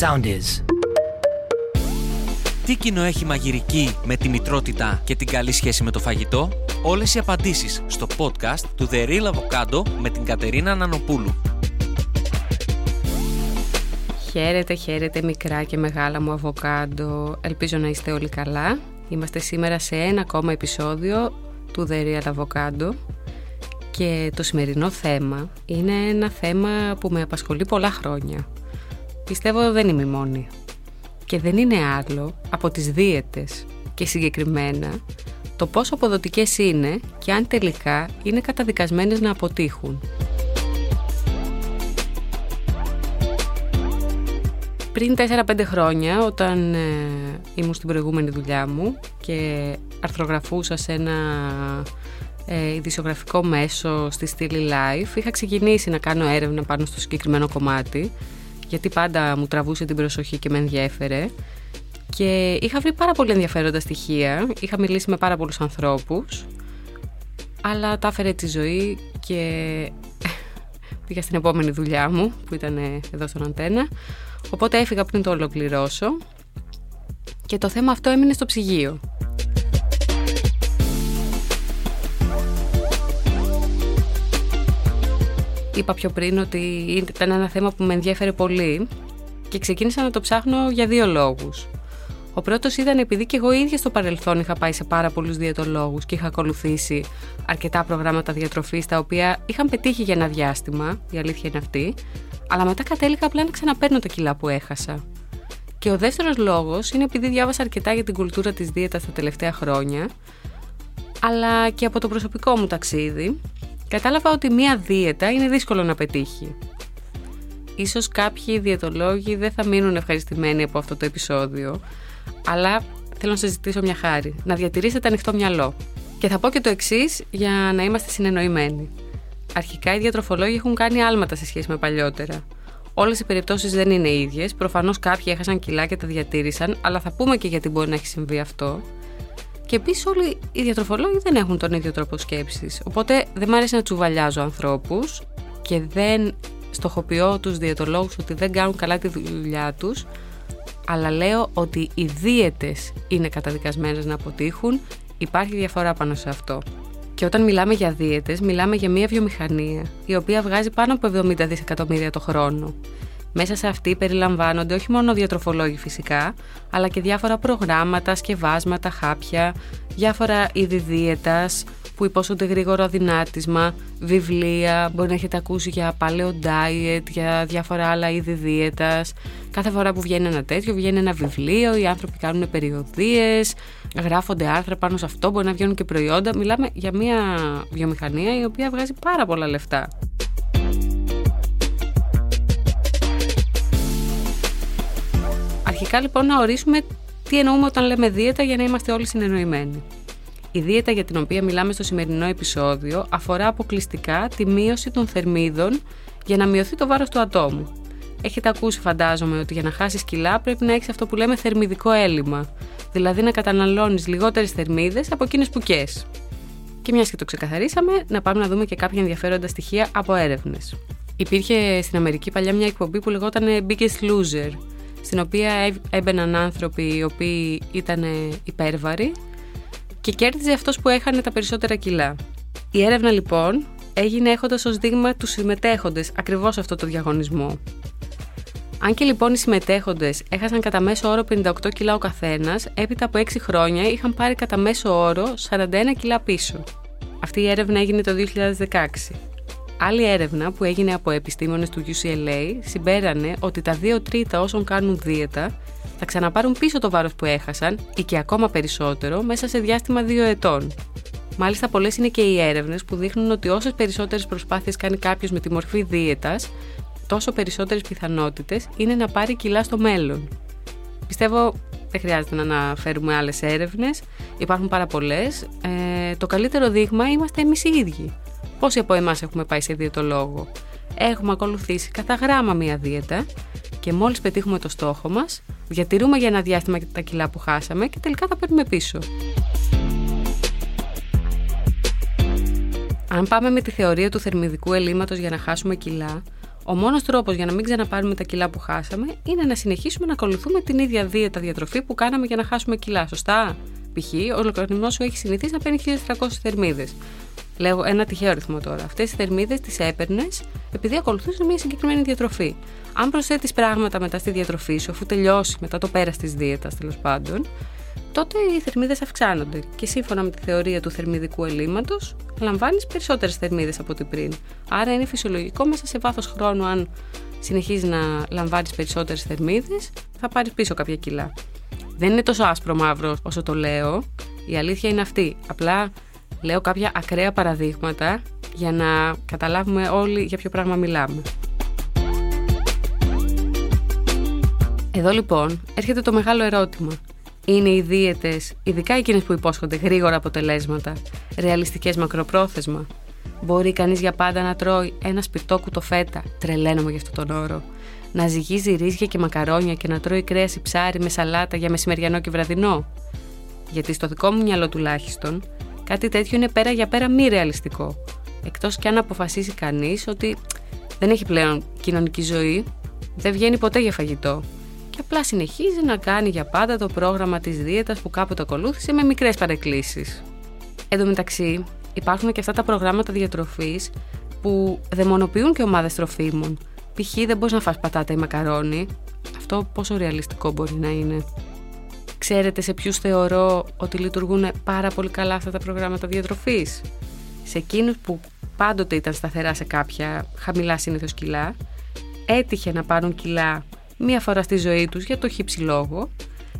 Sound is. Τι κοινό έχει μαγειρική με τη μητρότητα και την καλή σχέση με το φαγητό; Όλες οι απαντήσεις στο podcast του The Real Avocado με την Κατερίνα Νανοπούλου. Χαίρετε, χαίρετε μικρά και μεγάλα μου αβοκάντο. Ελπίζω να είστε όλοι καλά. Είμαστε σήμερα σε ένα ακόμα επεισόδιο του The Real Avocado και το σημερινό θέμα είναι ένα θέμα που με απασχολεί πολλά χρόνια. Πιστεύω δεν είμαι μόνη. Και δεν είναι άλλο από τις δίαιτες και συγκεκριμένα το πόσο αποδοτικές είναι και αν τελικά είναι καταδικασμένες να αποτύχουν. Πριν 4-5 χρόνια, όταν ε, ήμουν στην προηγούμενη δουλειά μου και αρθρογραφούσα σε ένα ε, ειδησιογραφικό μέσο στη στήλη live, είχα ξεκινήσει να κάνω έρευνα πάνω στο συγκεκριμένο κομμάτι, γιατί πάντα μου τραβούσε την προσοχή και με ενδιέφερε. Και είχα βρει πάρα πολύ ενδιαφέροντα στοιχεία, είχα μιλήσει με πάρα πολλούς ανθρώπους, αλλά τα έφερε τη ζωή και πήγα στην επόμενη δουλειά μου, που ήταν εδώ στον Αντένα. Οπότε έφυγα πριν το ολοκληρώσω και το θέμα αυτό έμεινε στο ψυγείο. Είπα πιο πριν ότι ήταν ένα θέμα που με ενδιέφερε πολύ και ξεκίνησα να το ψάχνω για δύο λόγους. Ο πρώτος ήταν επειδή και εγώ ίδια στο παρελθόν είχα πάει σε πάρα πολλούς διαιτολόγους και είχα ακολουθήσει αρκετά προγράμματα διατροφής τα οποία είχαν πετύχει για ένα διάστημα, η αλήθεια είναι αυτή, αλλά μετά κατέληκα απλά να ξαναπαίρνω τα κιλά που έχασα. Και ο δεύτερος λόγος είναι επειδή διάβασα αρκετά για την κουλτούρα της δίαιτας τα τελευταία χρόνια, αλλά και από το προσωπικό μου ταξίδι, κατάλαβα ότι μία δίαιτα είναι δύσκολο να πετύχει. Ίσως κάποιοι διαιτολόγοι δεν θα μείνουν ευχαριστημένοι από αυτό το επεισόδιο, αλλά θέλω να σας ζητήσω μια χάρη, να διατηρήσετε ανοιχτό μυαλό. Και θα πω και το εξής για να είμαστε συνεννοημένοι. Αρχικά οι διατροφολόγοι έχουν κάνει άλματα σε σχέση με παλιότερα. Όλες οι περιπτώσεις δεν είναι ίδιες. Προφανώς κάποιοι έχασαν κιλά και τα διατήρησαν, αλλά θα πούμε και γιατί μπορεί να έχει συμβεί αυτό. Και επίσης, όλοι οι διατροφολόγοι δεν έχουν τον ίδιο τρόπο σκέψης. Οπότε δεν μ' αρέσει να τσουβαλιάζω ανθρώπους και δεν στοχοποιώ τους διαιτολόγους ότι δεν κάνουν καλά τη δουλειά τους, αλλά λέω ότι οι δίαιτες είναι καταδικασμένες να αποτύχουν, υπάρχει διαφορά πάνω σε αυτό. Και όταν μιλάμε για δίαιτες, μιλάμε για μια βιομηχανία η οποία βγάζει πάνω από 70 δισεκατομμύρια το χρόνο. Μέσα σε αυτή περιλαμβάνονται όχι μόνο διατροφολόγοι φυσικά, αλλά και διάφορα προγράμματα, σκευάσματα, χάπια, διάφορα είδη δίαιτας που υπόσχονται γρήγορο δυνάτισμα, βιβλία, μπορεί να έχετε ακούσει για paleo diet, για διάφορα άλλα είδη δίαιτας. Κάθε φορά που βγαίνει ένα τέτοιο, βγαίνει ένα βιβλίο, οι άνθρωποι κάνουν περιοδίες, γράφονται άρθρα πάνω σε αυτό, μπορεί να βγαίνουν και προϊόντα. Μιλάμε για μια βιομηχανία η οποία βγάζει πάρα πολλά λεφτά. Αρχικά λοιπόν να ορίσουμε τι εννοούμε όταν λέμε δίαιτα για να είμαστε όλοι συνεννοημένοι. Η δίαιτα για την οποία μιλάμε στο σημερινό επεισόδιο αφορά αποκλειστικά τη μείωση των θερμίδων για να μειωθεί το βάρος του ατόμου. Έχετε ακούσει φαντάζομαι ότι για να χάσεις κιλά πρέπει να έχεις αυτό που λέμε θερμιδικό έλλειμμα, δηλαδή να καταναλώνεις λιγότερες θερμίδες από εκείνες που κες. Και μιας και το ξεκαθαρίσαμε, να πάμε να δούμε και κάποια ενδιαφέροντα στοιχεία από έρευνες. Υπήρχε στην Αμερική παλιά μια εκπομπή που λεγόταν Biggest Loser, στην οποία έμπαιναν άνθρωποι οι οποίοι ήταν υπέρβαροι και κέρδιζε αυτός που έχανε τα περισσότερα κιλά. Η έρευνα λοιπόν έγινε έχοντας ως δείγμα τους συμμετέχοντες ακριβώς αυτό το διαγωνισμό. Αν και λοιπόν οι συμμετέχοντες έχασαν κατά μέσο όρο 58 κιλά ο καθένας, έπειτα από 6 χρόνια είχαν πάρει κατά μέσο όρο 41 κιλά πίσω. Αυτή η έρευνα έγινε το 2016. Άλλη έρευνα που έγινε από επιστήμονες του UCLA συμπέρανε ότι τα 2 τρίτα όσων κάνουν δίαιτα θα ξαναπάρουν πίσω το βάρος που έχασαν ή και ακόμα περισσότερο μέσα σε διάστημα 2 ετών. Μάλιστα, πολλές είναι και οι έρευνες που δείχνουν ότι όσες περισσότερες προσπάθειες κάνει κάποιος με τη μορφή δίαιτας, τόσο περισσότερες πιθανότητες είναι να πάρει κιλά στο μέλλον. Πιστεύω δεν χρειάζεται να αναφέρουμε άλλες έρευνες, υπάρχουν πάρα πολλές. Ε, το καλύτερο δείγμα είμαστε εμείς οι ίδιοι. Πόσοι από εμάς έχουμε πάει σε διαιτολόγο, έχουμε ακολουθήσει κατά γράμμα μία δίαιτα και μόλις πετύχουμε το στόχο μας, διατηρούμε για ένα διάστημα τα κιλά που χάσαμε και τελικά τα παίρνουμε πίσω. Αν πάμε με τη θεωρία του θερμιδικού ελλείμματος για να χάσουμε κιλά, Ο μόνος τρόπος για να μην ξαναπάρουμε τα κιλά που χάσαμε είναι να συνεχίσουμε να ακολουθούμε την ίδια δίαιτα διατροφή που κάναμε για να χάσουμε κιλά. Σωστά; Π.χ. ο οργανισμό σου έχει συνηθίσει να παίρνει 1300 θερμίδες. Λέω ένα τυχαίο αριθμό τώρα. Αυτές τι θερμίδες τις έπαιρνες επειδή ακολουθούσε μια συγκεκριμένη διατροφή. Αν προσθέτεις πράγματα μετά στη διατροφή σου, αφού τελειώσει μετά το πέρας της δίαιτας τέλος πάντων, τότε οι θερμίδες αυξάνονται και σύμφωνα με τη θεωρία του θερμιδικού ελλείμματος, λαμβάνεις περισσότερες θερμίδες από ό,τι πριν. Άρα είναι φυσιολογικό μέσα σε βάθος χρόνου, αν συνεχίζεις να λαμβάνεις περισσότερες θερμίδες, θα πάρεις πίσω κάποια κιλά. Δεν είναι τόσο άσπρο μαύρο όσο το λέω. Η αλήθεια είναι αυτή. Απλά λέω κάποια ακραία παραδείγματα για να καταλάβουμε όλοι για ποιο πράγμα μιλάμε. Εδώ λοιπόν έρχεται το μεγάλο ερώτημα είναι οι δίαιτες, ειδικά εκείνες που υπόσχονται γρήγορα αποτελέσματα, ρεαλιστικές μακροπρόθεσμα; Μπορεί κανείς για πάντα να τρώει ένα σπιρτόκουτο φέτα, τρελαίνομαι για αυτόν τον όρο, να ζυγίζει ρύζια και μακαρόνια και να τρώει κρέας ή ψάρι με σαλάτα για μεσημεριανό και βραδινό; Γιατί στο δικό μου μυαλό τουλάχιστον, κάτι τέτοιο είναι πέρα για πέρα μη ρεαλιστικό. Εκτός κι αν αποφασίσει κανείς ότι δεν έχει πλέον κοινωνική ζωή, δεν βγαίνει ποτέ για φαγητό και απλά συνεχίζει να κάνει για πάντα το πρόγραμμα της δίαιτας που κάποτε ακολούθησε με μικρές παρεκκλήσεις. Εν τω μεταξύ, υπάρχουν και αυτά τα προγράμματα διατροφής που δαιμονοποιούν και ομάδες τροφίμων. Π.χ. δεν μπορείς να φας πατάτα ή μακαρόνι. Αυτό πόσο ρεαλιστικό μπορεί να είναι. Ξέρετε σε ποιους θεωρώ ότι λειτουργούν πάρα πολύ καλά αυτά τα προγράμματα διατροφής; Σε εκείνους που πάντοτε ήταν σταθερά σε κάποια χαμηλά συνήθως κιλά, έτυχε να πάρουν κιλά μία φορά στη ζωή τους για το χύψη λόγο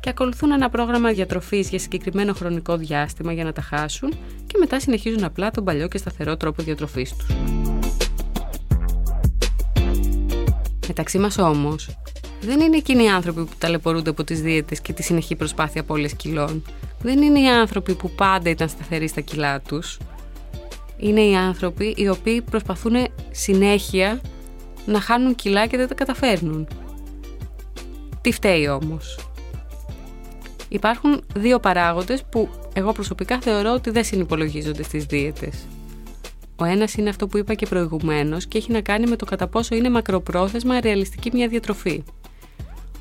και ακολουθούν ένα πρόγραμμα διατροφής για συγκεκριμένο χρονικό διάστημα για να τα χάσουν και μετά συνεχίζουν απλά τον παλιό και σταθερό τρόπο διατροφής τους. Μεταξύ μας όμως, δεν είναι εκείνοι οι άνθρωποι που ταλαιπωρούνται από τις δίαιτες και τη συνεχή προσπάθεια απώλειας κιλών. Δεν είναι οι άνθρωποι που πάντα ήταν σταθεροί στα κιλά τους. Είναι οι άνθρωποι οι οποίοι προσπαθούν συνέχεια να χάνουν κιλά και δεν τα καταφέρνουν. Τι φταίει όμως; Υπάρχουν δύο παράγοντες που εγώ προσωπικά θεωρώ ότι δεν συνυπολογίζονται στις δίαιτες. Ο ένας είναι αυτό που είπα και προηγουμένως και έχει να κάνει με το κατά πόσο είναι μακροπρόθεσμα ρεαλιστική μια διατροφή.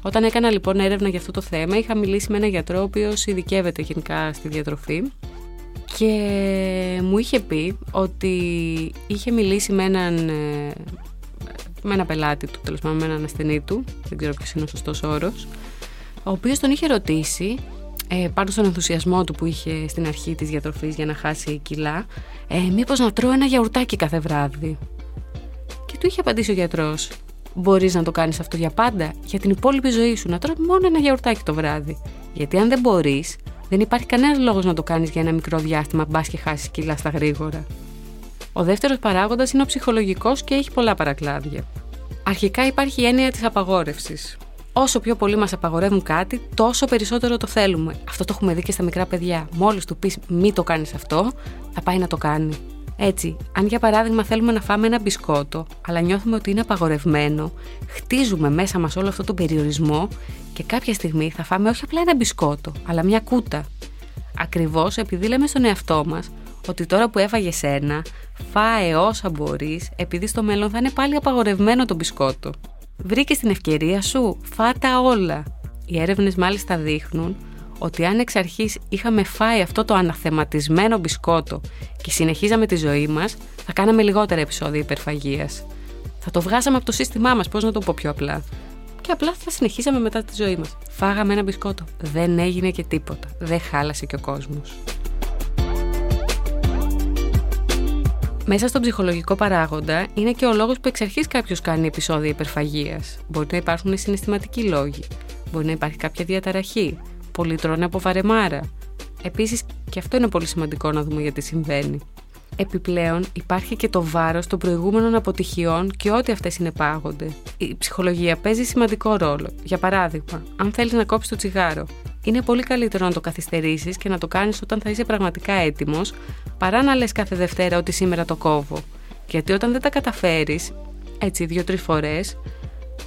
Όταν έκανα λοιπόν έρευνα για αυτό το θέμα, είχα μιλήσει με έναν γιατρό ο οποίος ειδικεύεται γενικά στη διατροφή και μου είχε πει ότι είχε μιλήσει με έναν ε, με ένα πελάτη του, τέλος πάντων με έναν ασθενή του, δεν ξέρω ποιος είναι ο σωστός όρος, ο οποίος τον είχε ρωτήσει ε, πάνω στον ενθουσιασμό του που είχε στην αρχή της διατροφής για να χάσει κιλά, ε, μήπως να τρώω ένα γιαουρτάκι κάθε βράδυ. Και του είχε απαντήσει ο γιατρός, Μπορείς να το κάνεις αυτό για πάντα, για την υπόλοιπη ζωή σου, να τρώει μόνο ένα γιαουρτάκι το βράδυ. Γιατί αν δεν μπορείς, δεν υπάρχει κανένας λόγος να το κάνεις για ένα μικρό διάστημα, μπας και χάσεις κιλά στα γρήγορα. Ο δεύτερος παράγοντας είναι ο ψυχολογικός και έχει πολλά παρακλάδια. Αρχικά υπάρχει η έννοια της απαγόρευσης. Όσο πιο πολύ μας απαγορεύουν κάτι, τόσο περισσότερο το θέλουμε. Αυτό το έχουμε δει και στα μικρά παιδιά. Μόλις του πεις μη το κάνεις αυτό, θα πάει να το κάνει. Έτσι, αν για παράδειγμα θέλουμε να φάμε ένα μπισκότο, αλλά νιώθουμε ότι είναι απαγορευμένο, χτίζουμε μέσα μας όλο αυτό τον περιορισμό και κάποια στιγμή θα φάμε όχι απλά ένα μπισκότο, αλλά μια κούτα. Ακριβώς επειδή λέμε στον εαυτό μας ότι τώρα που έφαγε ένα, φάε όσα μπορείς, επειδή στο μέλλον θα είναι πάλι απαγορευμένο το μπισκότο. Βρήκες την ευκαιρία σου, φάτα όλα. Οι έρευνες μάλιστα δείχνουν ότι αν εξ αρχής είχαμε φάει αυτό το αναθεματισμένο μπισκότο και συνεχίζαμε τη ζωή μας, θα κάναμε λιγότερα επεισόδια υπερφαγίας. Θα το βγάζαμε από το σύστημά μας, πώς να το πω πιο απλά. Και απλά θα συνεχίζαμε μετά τη ζωή μας. Φάγαμε ένα μπισκότο. Δεν έγινε και τίποτα. Δεν χάλασε και ο κόσμος. Μέσα στον ψυχολογικό παράγοντα είναι και ο λόγος που εξ αρχής κάποιος κάνει επεισόδια υπερφαγίας. Μπορεί να υπάρχουν συναισθηματικοί λόγοι. Μπορεί να υπάρχει κάποια διαταραχή. Πολλοί τρώνε από βαρεμάρα. Επίσης, και αυτό είναι πολύ σημαντικό να δούμε γιατί συμβαίνει. Επιπλέον, υπάρχει και το βάρος των προηγούμενων αποτυχιών και ό,τι αυτές συνεπάγονται. Η ψυχολογία παίζει σημαντικό ρόλο. Για παράδειγμα, αν θέλεις να κόψεις το τσιγάρο, είναι πολύ καλύτερο να το καθυστερήσεις και να το κάνεις όταν θα είσαι πραγματικά έτοιμος, παρά να λες κάθε Δευτέρα ότι σήμερα το κόβω. Γιατί όταν δεν τα καταφέρεις, έτσι δύο-τρεις φορές,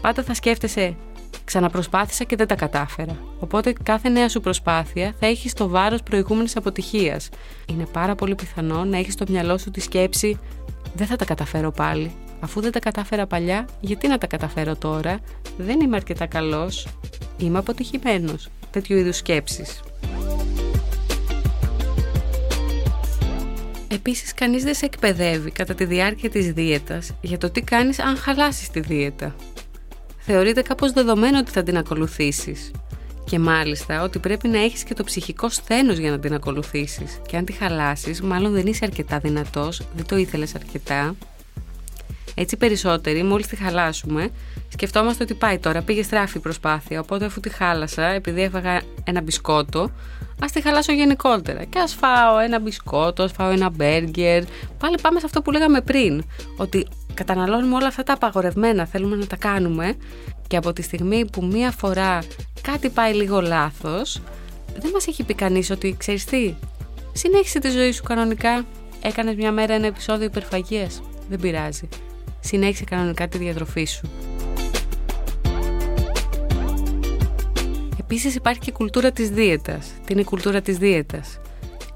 πάντα θα σκέφτεσαι Ξαναπροσπάθησα και δεν τα κατάφερα. Οπότε κάθε νέα σου προσπάθεια θα έχει το βάρος προηγούμενης αποτυχίας. Είναι πάρα πολύ πιθανό να έχεις στο μυαλό σου τη σκέψη Δεν θα τα καταφέρω πάλι. Αφού δεν τα κατάφερα παλιά, γιατί να τα καταφέρω τώρα; Δεν είμαι αρκετά καλός. Είμαι αποτυχημένος. Τέτοιου είδους σκέψεις. Επίσης, κανείς δεν σε εκπαιδεύει κατά τη διάρκεια της δίαιτας για το τι κάνεις αν χαλάσεις τη δίαιτα. Θεωρείται κάπως δεδομένο ότι θα την ακολουθήσεις. Και μάλιστα ότι πρέπει να έχεις και το ψυχικό σθένος για να την ακολουθήσεις. Και αν τη χαλάσεις, μάλλον δεν είσαι αρκετά δυνατός, δεν το ήθελες αρκετά. Έτσι περισσότεροι, μόλις τη χαλάσουμε, σκεφτόμαστε ότι πάει τώρα, πήγε στράφη η προσπάθεια, οπότε αφού τη χάλασα, επειδή έφαγα ένα μπισκότο, ας τη χαλάσω γενικότερα. Και ας φάω ένα μπισκότο, ας φάω ένα μπέργκερ. Πάλι πάμε σε αυτό που λέγαμε πριν, ότι καταναλώνουμε όλα αυτά τα απαγορευμένα, θέλουμε να τα κάνουμε και από τη στιγμή που μία φορά κάτι πάει λίγο λάθος, δεν μας έχει πει κανείς ότι ξέρεις τι, συνέχισε τη ζωή σου κανονικά, έκανες μια μέρα ένα επεισόδιο υπερφαγίας, δεν πειράζει, συνέχισε κανονικά τη διατροφή σου. Επίσης υπάρχει και η κουλτούρα της δίαιτας. Τι είναι η κουλτούρα της δίαιτας;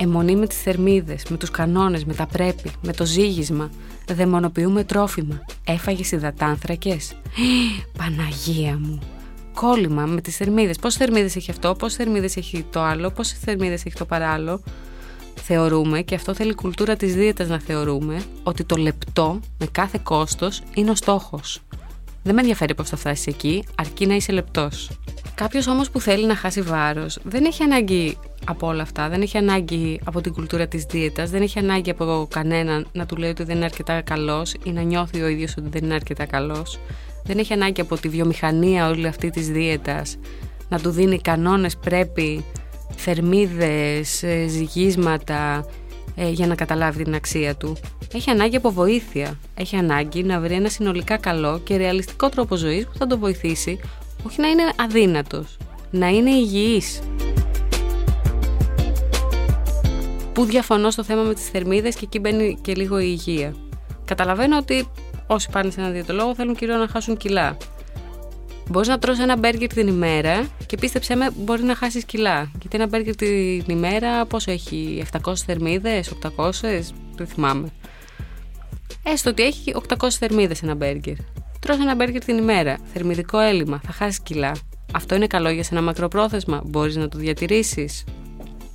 Εμονή με τις θερμίδες, με τους κανόνες, με τα πρέπει, με το ζύγισμα. Δαιμονοποιούμε τρόφιμα. Έφαγες υδατάνθρακες. Παναγία μου. Κόλλημα με τις θερμίδες. Πόσες θερμίδες έχει αυτό, πόσες θερμίδες έχει το άλλο, πόσες θερμίδες έχει το παράλληλο. Θεωρούμε, και αυτό θέλει η κουλτούρα της δίαιτας να θεωρούμε, ότι το λεπτό με κάθε κόστος είναι ο στόχος. Δεν με ενδιαφέρει πώς θα φτάσεις εκεί, αρκεί να είσαι λεπτός. Κάποιος όμως που θέλει να χάσει βάρος δεν έχει ανάγκη από όλα αυτά, δεν έχει ανάγκη από την κουλτούρα της δίαιτας, δεν έχει ανάγκη από κανέναν να του λέει ότι δεν είναι αρκετά καλός ή να νιώθει ο ίδιος ότι δεν είναι αρκετά καλός. Δεν έχει ανάγκη από τη βιομηχανία όλη αυτή της δίαιτας να του δίνει κανόνες πρέπει, θερμίδες, ε, ζυγίσματα ε, για να καταλάβει την αξία του. Έχει ανάγκη από βοήθεια. Έχει ανάγκη να βρει ένα συνολικά καλό και ρεαλιστικό τρόπο ζωής που θα το βοηθήσει όχι να είναι αδύνατος, να είναι υγιής. Πού διαφωνώ στο θέμα με τις θερμίδες και εκεί μπαίνει και λίγο η υγεία. Καταλαβαίνω ότι όσοι πάνε σε ένα διαιτολόγο θέλουν κυρίως να χάσουν κιλά. Μπορείς να τρώσει ένα μπέργκερ την ημέρα και πίστεψέ με, μπορεί να χάσεις κιλά. Γιατί ένα μπέργκερ την ημέρα, πόσο έχει, 700 θερμίδες, 800, δεν θυμάμαι. Έστω ότι έχει 800 θερμίδες ένα μπέργκερ. Τρώσει ένα μπέργκερ την ημέρα. Θερμιδικό έλλειμμα, θα χάσεις κιλά. Αυτό είναι καλό για ένα μακροπρόθεσμα. Μπορείς να το διατηρήσεις.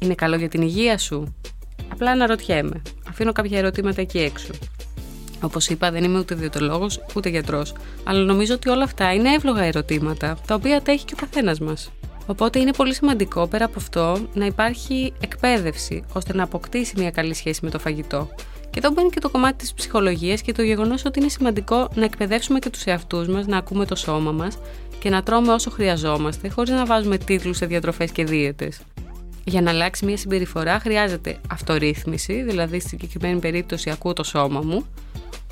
Είναι καλό για την υγεία σου; Απλά αναρωτιέμαι. Αφήνω κάποια ερωτήματα εκεί έξω. Όπως είπα, δεν είμαι ούτε διαιτολόγος ούτε γιατρός. Αλλά νομίζω ότι όλα αυτά είναι εύλογα ερωτήματα, τα οποία τα έχει και ο καθένας μας. Οπότε είναι πολύ σημαντικό πέρα από αυτό να υπάρχει εκπαίδευση ώστε να αποκτήσει μια καλή σχέση με το φαγητό. Και εδώ μπαίνει και το κομμάτι της ψυχολογίας και το γεγονός ότι είναι σημαντικό να εκπαιδεύσουμε και τους εαυτούς μας, να ακούμε το σώμα μας και να τρώμε όσο χρειαζόμαστε, χωρίς να βάζουμε τίτλους σε διατροφές και δίαιτες. Για να αλλάξει μια συμπεριφορά χρειάζεται αυτορύθμιση, δηλαδή στην συγκεκριμένη περίπτωση ακούω το σώμα μου,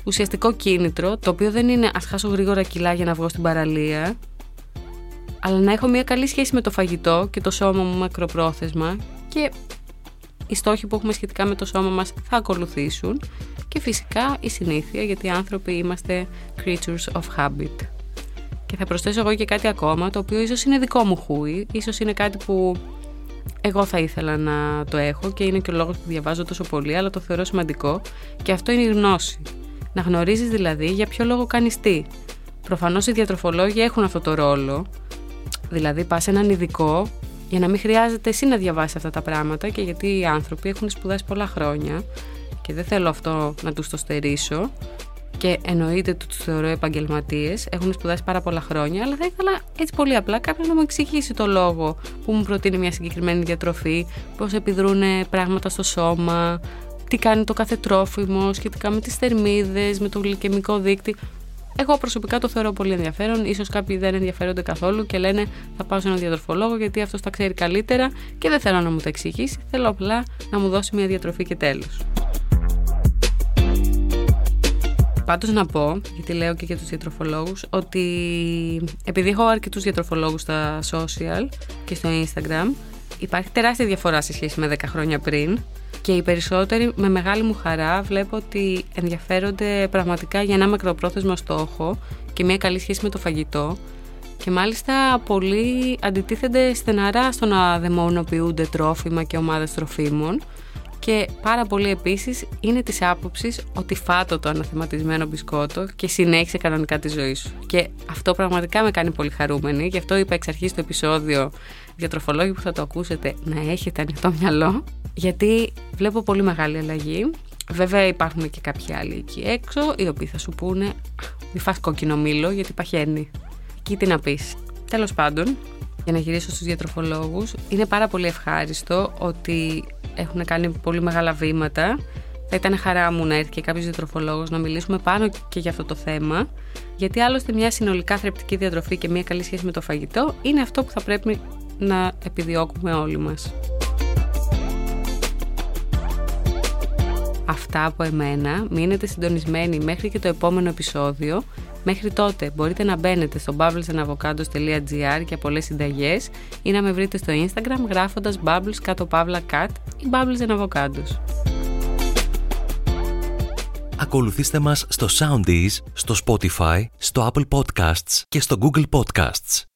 ουσιαστικό κίνητρο, το οποίο δεν είναι ας χάσω γρήγορα κιλά για να βγω στην παραλία, αλλά να έχω μια καλή σχέση με το φαγητό και το σώμα μου μακροπρόθεσμα και οι στόχοι που έχουμε σχετικά με το σώμα μας θα ακολουθήσουν και φυσικά η συνήθεια γιατί οι άνθρωποι είμαστε creatures of habit. Και θα προσθέσω εγώ και κάτι ακόμα το οποίο ίσως είναι δικό μου χούι, ίσως είναι κάτι που εγώ θα ήθελα να το έχω και είναι και ο λόγος που διαβάζω τόσο πολύ αλλά το θεωρώ σημαντικό και αυτό είναι η γνώση. Να γνωρίζεις δηλαδή για ποιο λόγο κάνεις τι. Προφανώς οι διατροφολόγοι έχουν αυτό το ρόλο, δηλαδή πας έναν ειδικό για να μην χρειάζεται εσύ να διαβάσεις αυτά τα πράγματα και γιατί οι άνθρωποι έχουν σπουδάσει πολλά χρόνια και δεν θέλω αυτό να τους το στερήσω και εννοείται ότι τους θεωρώ επαγγελματίες, έχουν σπουδάσει πάρα πολλά χρόνια, αλλά θα ήθελα έτσι πολύ απλά κάποιο να μου εξηγήσει το λόγο που μου προτείνει μια συγκεκριμένη διατροφή, πώς επιδρούν πράγματα στο σώμα, τι κάνει το κάθε τρόφιμο σχετικά με τις θερμίδες, με το γλυκαιμικό δίκτυο. Εγώ προσωπικά το θεωρώ πολύ ενδιαφέρον. σω κάποιοι δεν ενδιαφέρονται καθόλου και λένε θα πάω σε έναν διατροφολόγο γιατί αυτός τα ξέρει καλύτερα και δεν θέλω να μου τα εξηγήσει. Θέλω απλά να μου δώσει μια διατροφή και τέλος. Πάντως να πω, γιατί λέω και για τους διατροφολόγους, ότι επειδή έχω αρκετούς διατροφολόγους στα social και στο Instagram, υπάρχει τεράστια διαφορά σε σχέση με 10 χρόνια πριν. Και οι περισσότεροι με μεγάλη μου χαρά βλέπω ότι ενδιαφέρονται πραγματικά για ένα μακροπρόθεσμο στόχο και μια καλή σχέση με το φαγητό και μάλιστα πολλοί αντιτίθενται στεναρά στο να δαιμονοποιούνται τρόφιμα και ομάδες τροφίμων και πάρα πολύ επίσης είναι της άποψης ότι φάτο το αναθεματισμένο μπισκότο και συνέχισε κανονικά τη ζωή σου. Και αυτό πραγματικά με κάνει πολύ χαρούμενη, γι' αυτό είπα εξ αρχής στο επεισόδιο διατροφολόγοι που θα το ακούσετε να έχετε ανοιχτό μυαλό, γιατί βλέπω πολύ μεγάλη αλλαγή. Βέβαια υπάρχουν και κάποιοι άλλοι εκεί έξω, οι οποίοι θα σου πούνε μη φας κόκκινο μήλο γιατί παχαίνει. Εκεί τι να πεις. Τέλος πάντων, για να γυρίσω στους διατροφολόγους, είναι πάρα πολύ ευχάριστο ότι έχουν κάνει πολύ μεγάλα βήματα. Θα ήταν χαρά μου να έρθει και κάποιος διατροφολόγος να μιλήσουμε πάνω και για αυτό το θέμα. Γιατί άλλωστε μια συνολικά θρεπτική διατροφή και μια καλή σχέση με το φαγητό είναι αυτό που θα πρέπει να επιδιώκουμε όλοι μας. Αυτά από εμένα. Μείνετε συντονισμένοι μέχρι και το επόμενο επεισόδιο. Μέχρι τότε μπορείτε να μπαίνετε στο bubblesandavocados.gr για πολλές συνταγές ή να με βρείτε στο Instagram γράφοντας bubbles κάτω παύλα cat ή bubbles and avocados. Ακολουθήστε μας στο Soundees, στο Spotify, στο Apple Podcasts και στο Google Podcasts.